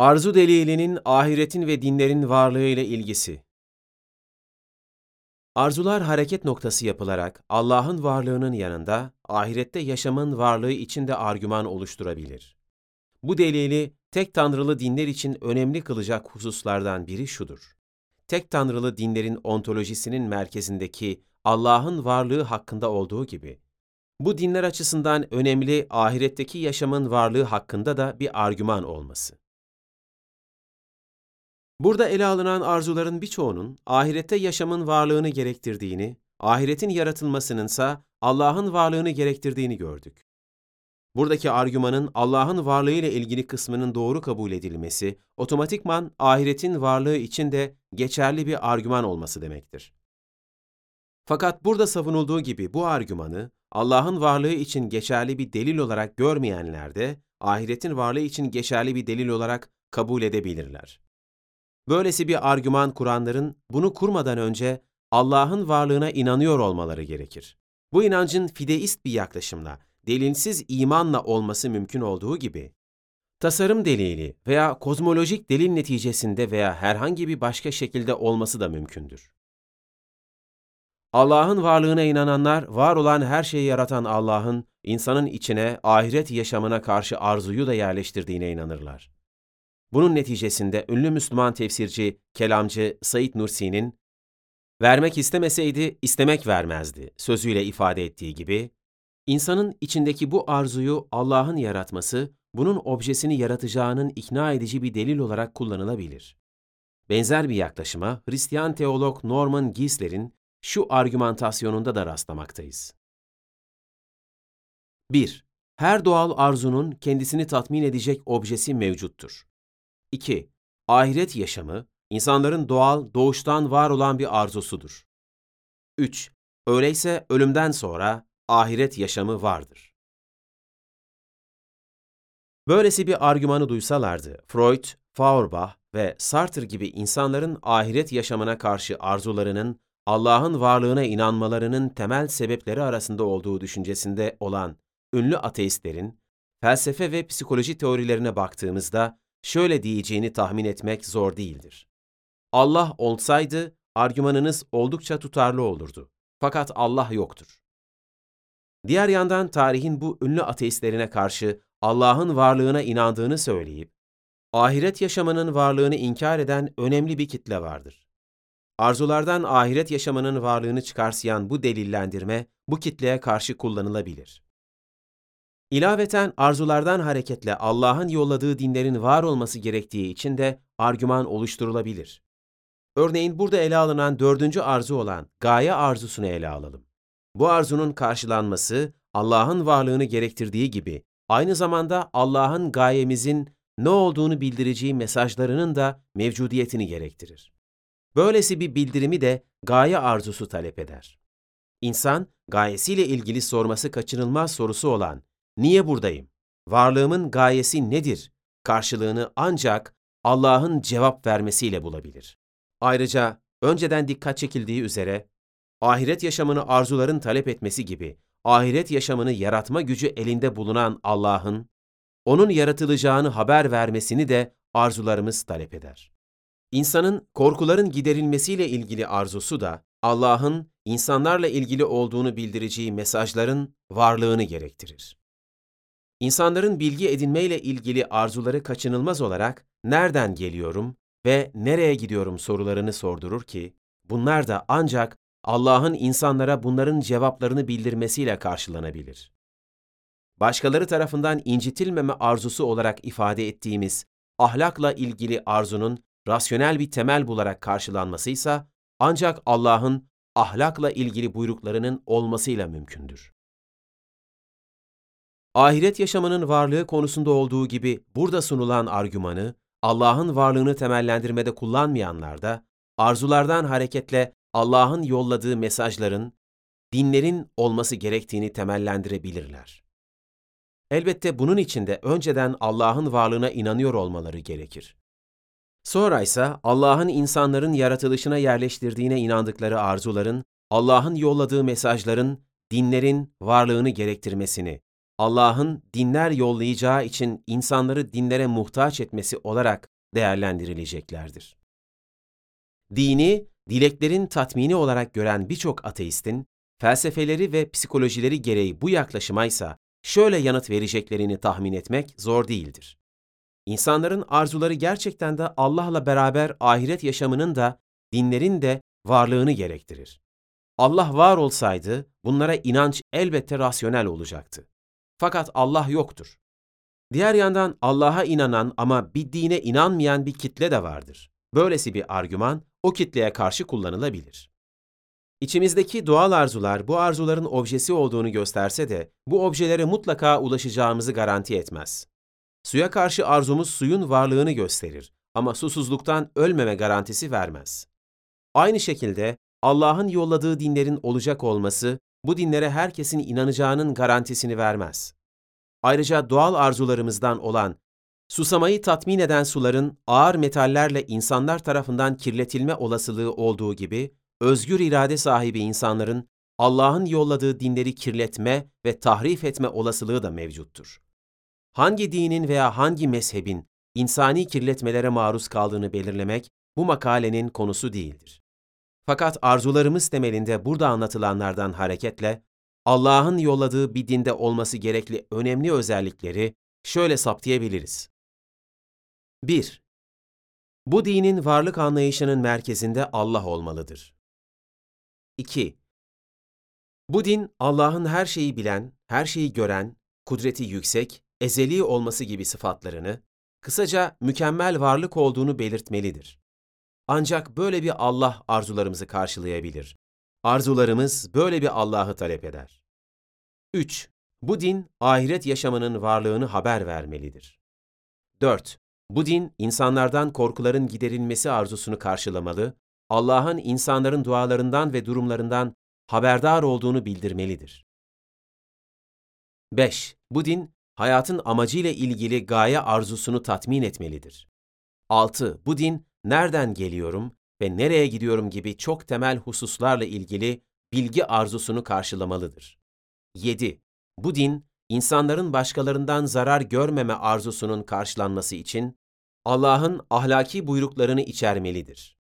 Arzu delilinin ahiretin ve dinlerin varlığı ile ilgisi. Arzular hareket noktası yapılarak Allah'ın varlığının yanında ahirette yaşamın varlığı için de argüman oluşturabilir. Bu delili tek tanrılı dinler için önemli kılacak hususlardan biri şudur. Tek tanrılı dinlerin ontolojisinin merkezindeki Allah'ın varlığı hakkında olduğu gibi, bu dinler açısından önemli ahiretteki yaşamın varlığı hakkında da bir argüman olması. Burada ele alınan arzuların birçoğunun ahirette yaşamın varlığını gerektirdiğini, ahiretin yaratılmasınınsa Allah'ın varlığını gerektirdiğini gördük. Buradaki argümanın Allah'ın varlığı ile ilgili kısmının doğru kabul edilmesi, otomatikman ahiretin varlığı için de geçerli bir argüman olması demektir. Fakat burada savunulduğu gibi bu argümanı Allah'ın varlığı için geçerli bir delil olarak görmeyenler de ahiretin varlığı için geçerli bir delil olarak kabul edebilirler. Böylesi bir argüman kuranların bunu kurmadan önce Allah'ın varlığına inanıyor olmaları gerekir. Bu inancın fideist bir yaklaşımla, delilsiz imanla olması mümkün olduğu gibi, tasarım delili veya kozmolojik delil neticesinde veya herhangi bir başka şekilde olması da mümkündür. Allah'ın varlığına inananlar, var olan her şeyi yaratan Allah'ın, insanın içine, ahiret yaşamına karşı arzuyu da yerleştirdiğine inanırlar. Bunun neticesinde ünlü Müslüman tefsirci, kelamcı Said Nursi'nin vermek istemeseydi istemek vermezdi sözüyle ifade ettiği gibi, insanın içindeki bu arzuyu Allah'ın yaratması, bunun objesini yaratacağının ikna edici bir delil olarak kullanılabilir. Benzer bir yaklaşıma Hristiyan teolog Norman Geisler'in şu argümantasyonunda da rastlamaktayız. 1. Her doğal arzunun kendisini tatmin edecek objesi mevcuttur. 2. Ahiret yaşamı, insanların doğal, doğuştan var olan bir arzusudur. 3. Öyleyse ölümden sonra ahiret yaşamı vardır. Böylesi bir argümanı duysalardı, Freud, Feuerbach ve Sartre gibi insanların ahiret yaşamına karşı arzularının Allah'ın varlığına inanmalarının temel sebepleri arasında olduğu düşüncesinde olan ünlü ateistlerin felsefe ve psikoloji teorilerine baktığımızda şöyle diyeceğini tahmin etmek zor değildir. Allah olsaydı argümanınız oldukça tutarlı olurdu. Fakat Allah yoktur. Diğer yandan tarihin bu ünlü ateistlerine karşı Allah'ın varlığına inandığını söyleyip, ahiret yaşamının varlığını inkar eden önemli bir kitle vardır. Arzulardan ahiret yaşamının varlığını çıkarsayan bu delillendirme bu kitleye karşı kullanılabilir. İlaveten arzulardan hareketle Allah'ın yolladığı dinlerin var olması gerektiği için de argüman oluşturulabilir. Örneğin burada ele alınan dördüncü arzu olan gaye arzusunu ele alalım. Bu arzunun karşılanması Allah'ın varlığını gerektirdiği gibi aynı zamanda Allah'ın gayemizin ne olduğunu bildireceği mesajlarının da mevcudiyetini gerektirir. Böylesi bir bildirimi de gaye arzusu talep eder. İnsan, gayesiyle ilgili sorması kaçınılmaz sorusu olan Niye buradayım? Varlığımın gayesi nedir? Karşılığını ancak Allah'ın cevap vermesiyle bulabilir. Ayrıca önceden dikkat çekildiği üzere ahiret yaşamını arzuların talep etmesi gibi ahiret yaşamını yaratma gücü elinde bulunan Allah'ın onun yaratılacağını haber vermesini de arzularımız talep eder. İnsanın korkuların giderilmesiyle ilgili arzusu da Allah'ın insanlarla ilgili olduğunu bildireceği mesajların varlığını gerektirir. İnsanların bilgi edinmeyle ilgili arzuları kaçınılmaz olarak nereden geliyorum ve nereye gidiyorum sorularını sordurur ki, bunlar da ancak Allah'ın insanlara bunların cevaplarını bildirmesiyle karşılanabilir. Başkaları tarafından incitilmeme arzusu olarak ifade ettiğimiz ahlakla ilgili arzunun rasyonel bir temel bularak karşılanması ise ancak Allah'ın ahlakla ilgili buyruklarının olmasıyla mümkündür. Ahiret yaşamının varlığı konusunda olduğu gibi burada sunulan argümanı, Allah'ın varlığını temellendirmede kullanmayanlar da, arzulardan hareketle Allah'ın yolladığı mesajların, dinlerin olması gerektiğini temellendirebilirler. Elbette bunun için de önceden Allah'ın varlığına inanıyor olmaları gerekir. Sonra ise Allah'ın insanların yaratılışına yerleştirdiğine inandıkları arzuların, Allah'ın yolladığı mesajların, dinlerin varlığını gerektirmesini, Allah'ın dinler yollayacağı için insanları dinlere muhtaç etmesi olarak değerlendirileceklerdir. Dini, dileklerin tatmini olarak gören birçok ateistin, felsefeleri ve psikolojileri gereği bu yaklaşımaysa şöyle yanıt vereceklerini tahmin etmek zor değildir. İnsanların arzuları gerçekten de Allah'la beraber ahiret yaşamının da, dinlerin de varlığını gerektirir. Allah var olsaydı bunlara inanç elbette rasyonel olacaktı. Fakat Allah yoktur. Diğer yandan Allah'a inanan ama bir dine inanmayan bir kitle de vardır. Böylesi bir argüman o kitleye karşı kullanılabilir. İçimizdeki doğal arzular bu arzuların objesi olduğunu gösterse de bu objelere mutlaka ulaşacağımızı garanti etmez. Suya karşı arzumuz suyun varlığını gösterir ama susuzluktan ölmeme garantisi vermez. Aynı şekilde Allah'ın yolladığı dinlerin olacak olması bu dinlere herkesin inanacağının garantisini vermez. Ayrıca doğal arzularımızdan olan susamayı tatmin eden suların ağır metallerle insanlar tarafından kirletilme olasılığı olduğu gibi özgür irade sahibi insanların Allah'ın yolladığı dinleri kirletme ve tahrif etme olasılığı da mevcuttur. Hangi dinin veya hangi mezhebin insani kirletmelere maruz kaldığını belirlemek bu makalenin konusu değildir. Fakat arzularımız temelinde burada anlatılanlardan hareketle Allah'ın yolladığı bir dinde olması gerekli önemli özellikleri şöyle saptayabiliriz. 1. Bu dinin varlık anlayışının merkezinde Allah olmalıdır. 2. Bu din Allah'ın her şeyi bilen, her şeyi gören, kudreti yüksek, ezeli olması gibi sıfatlarını, kısaca mükemmel varlık olduğunu belirtmelidir. Ancak böyle bir Allah arzularımızı karşılayabilir. Arzularımız böyle bir Allah'ı talep eder. 3. Bu din ahiret yaşamının varlığını haber vermelidir. 4. Bu din insanlardan korkuların giderilmesi arzusunu karşılamalı, Allah'ın insanların dualarından ve durumlarından haberdar olduğunu bildirmelidir. 5. Bu din hayatın amacıyla ilgili gaye arzusunu tatmin etmelidir. 6. Bu din nereden geliyorum ve nereye gidiyorum gibi çok temel hususlarla ilgili bilgi arzusunu karşılamalıdır. 7. Bu din, insanların başkalarından zarar görmeme arzusunun karşılanması için Allah'ın ahlaki buyruklarını içermelidir.